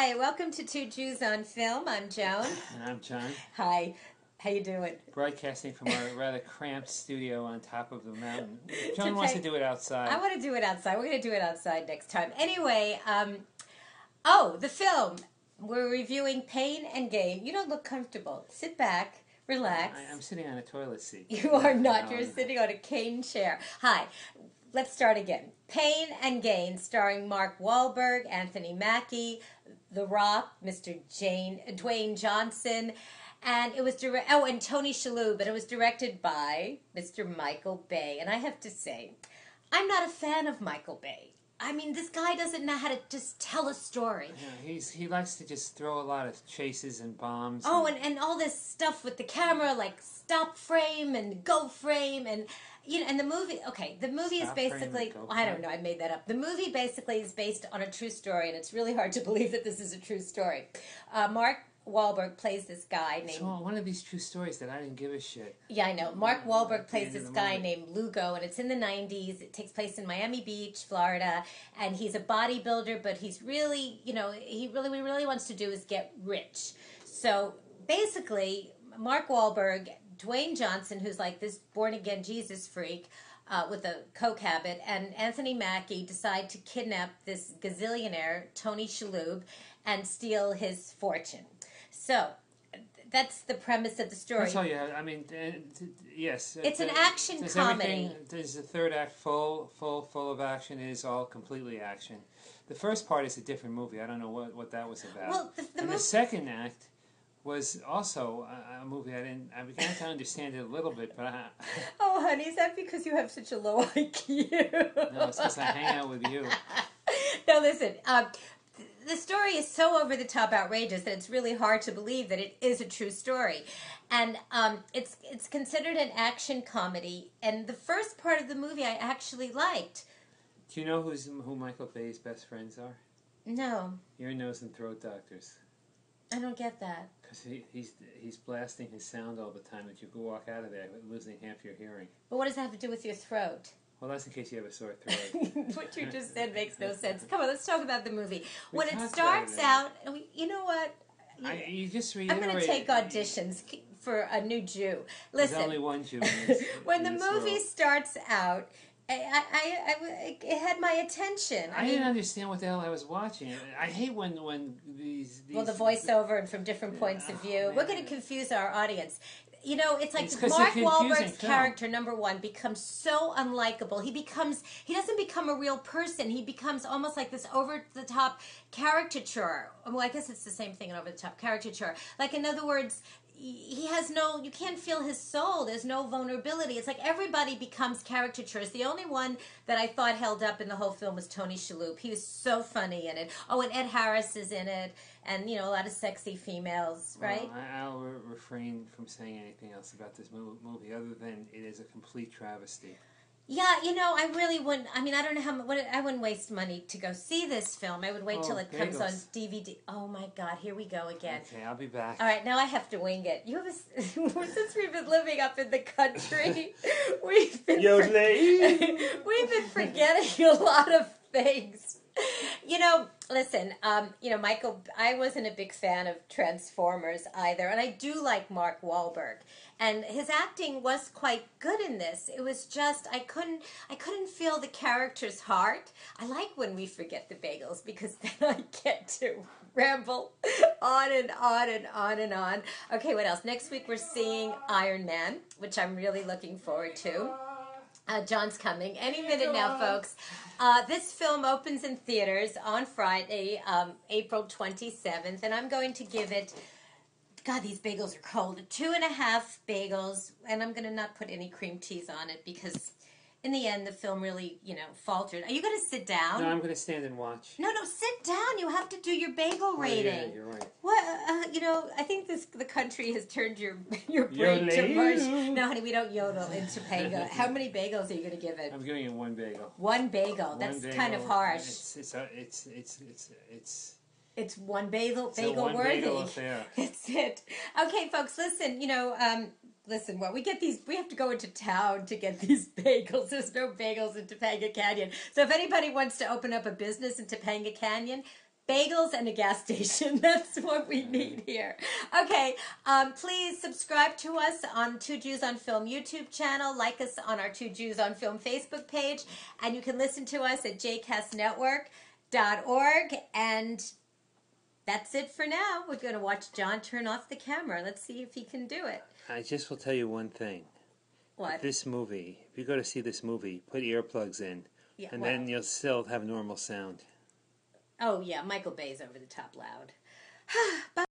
Hi, welcome to Two Jews on Film. I'm Joan. And I'm John, Hi, how you doing? broadcasting from our rather cramped studio on top of the mountain. John wants to do it outside. I want to do it outside. We're going to do it outside next time. Anyway, um, oh, the film. We're reviewing Pain and Gain. You don't look comfortable. Sit back, relax. I, am sitting on a toilet seat. You are not. No, You're sitting on a cane chair. Hi. Let's start again. Pain and Gain, starring Mark Wahlberg, Anthony Mackie, The Rock, Mr. Jane, Dwayne Johnson, and it was direct. Oh, and Tony Shalhoub, but it was directed by Mr. Michael Bay. And I have to say, I'm not a fan of Michael Bay. I mean, this guy doesn't know how to just tell a story. Yeah, he's he likes to just throw a lot of chases and bombs. Oh, and, and all this stuff with the camera, like stop frame and go frame, and you know, and the movie. Okay, the movie Stop is basically. I don't know. I made that up. The movie basically is based on a true story, and it's really hard to believe that this is a true story. Uh, Mark Wahlberg plays this guy named. so one of these true stories that I didn't give a shit. Yeah, I know. Mark Wahlberg plays this guy movie. named Lugo, and it's in the 90s. It takes place in Miami Beach, Florida, and he's a bodybuilder, but he's really, you know, he really, what he really wants to do is get rich. So basically, Mark Wahlberg, Dwayne Johnson, who's like this born again Jesus freak, uh, with a coke habit, and Anthony Mackie decide to kidnap this gazillionaire, Tony Shalhoub, and steal his fortune. So that's the premise of the story. That's all you have. I mean, uh, yes. uh, It's an action does comedy. Does the third act full, full, full of action? It is all completely action. The first part is a different movie. I don't know what, what that was about. Well, the, the and the second act was also a, a movie I didn't. I began to understand it a little bit, but I, Oh, honey, is that because you have such a low IQ? no, it's because I hang out with you. no, listen. Um, the story is so over the top outrageous that it's really hard to believe that it is a true story, and um, it's it's considered an action comedy. And the first part of the movie I actually liked. Do you know who's who Michael Bay's best friends are? No, Ear, nose, and throat doctors. I don't get that. Because he, he's he's blasting his sound all the time that you could walk out of there losing half your hearing. But what does that have to do with your throat? Well, that's in case you have a sore throat. what you just said makes no sense. Come on, let's talk about the movie. We when it starts about out, you know what? I, you just I'm going to take auditions for a new Jew. Listen, There's only one Jew. In this, when the movie world. starts out, I, I, I, I- it had my attention. I I mean, didn't understand what the hell I was watching. I hate when when these, these well, the voiceover and from different points of Oh, view. We're going to confuse our audience. You know, it's like It's Mark Wahlberg's film. character, number one, becomes so unlikable. He becomes, he doesn't become a real person. He becomes almost like this over the top caricature. Well, I guess it's the same thing, an over the top caricature. Like, in other words, he has no you can't feel his soul. There's no vulnerability. It's like everybody becomes caricatures. The only one that i thought held up in the whole film was tony shalhoub. He was so funny in it. Oh and ed harris is in it. And you know a lot of sexy females right? Well, I, I'll re- refrain from saying anything else about this mo- movie other than it is a complete travesty. Yeah you know i really wouldn't i mean i don't know how mu- what i wouldn't waste money to go see this film i would wait Oh, till it comes on dvd oh my god here we go again Okay, I'll be back. All right, now I have to wing it. You have a, since we've been living up in the country, we've been Yodeling. we've been forgetting a lot of things. You know, listen, um, you know, Michael, I wasn't a big fan of Transformers either, and I do like Mark Wahlberg, and his acting was quite good in this. It was just I couldn't I couldn't feel the character's heart. I like when we forget the bagels because then I get to ramble on and on and on and on. Okay, what else? Next week we're seeing Iron Man, which I'm really looking forward to. Uh, John's coming any minute now, folks. Uh, this film opens in theaters on Friday, um, April 27th, and I'm going to give it. God, these bagels are cold. Two and a half bagels, and I'm going to not put any cream cheese on it because, in the end, the film really, you know, faltered. Are you going to sit down? No, I'm going to stand and watch. no, no, sit down. You have to do your bagel Oh, rating. yeah, you're right. What uh, you know? I think this the country has turned your your brain to mush. No, honey, we don't yodel in Topanga. How many bagels are you going to give it? I'm giving it one bagel. One bagel. One That's bagel. kind of harsh. It's it's uh, it's it's it's it's, It's one bagel it's a bagel one worthy. bagel. That's it. Okay, folks, listen. You know, um, listen. Well, we get these. We have to go into town to get these bagels. There's no bagels in Topanga Canyon. So if anybody wants to open up a business in Topanga Canyon, bagels and a gas station. That's what we need here. Okay, um, please subscribe to us on Two Jews on Film YouTube channel. Like us on our Two Jews on Film Facebook page, and you can listen to us at jcastnetwork.org. And that's it for now. We're going to watch John turn off the camera. Let's see if he can do it. I just will tell you one thing. What? This movie, if you go to see this movie, put earplugs in, Yeah, and well- then you'll still have normal sound. Oh yeah, Michael Bay's over the top loud. Bye.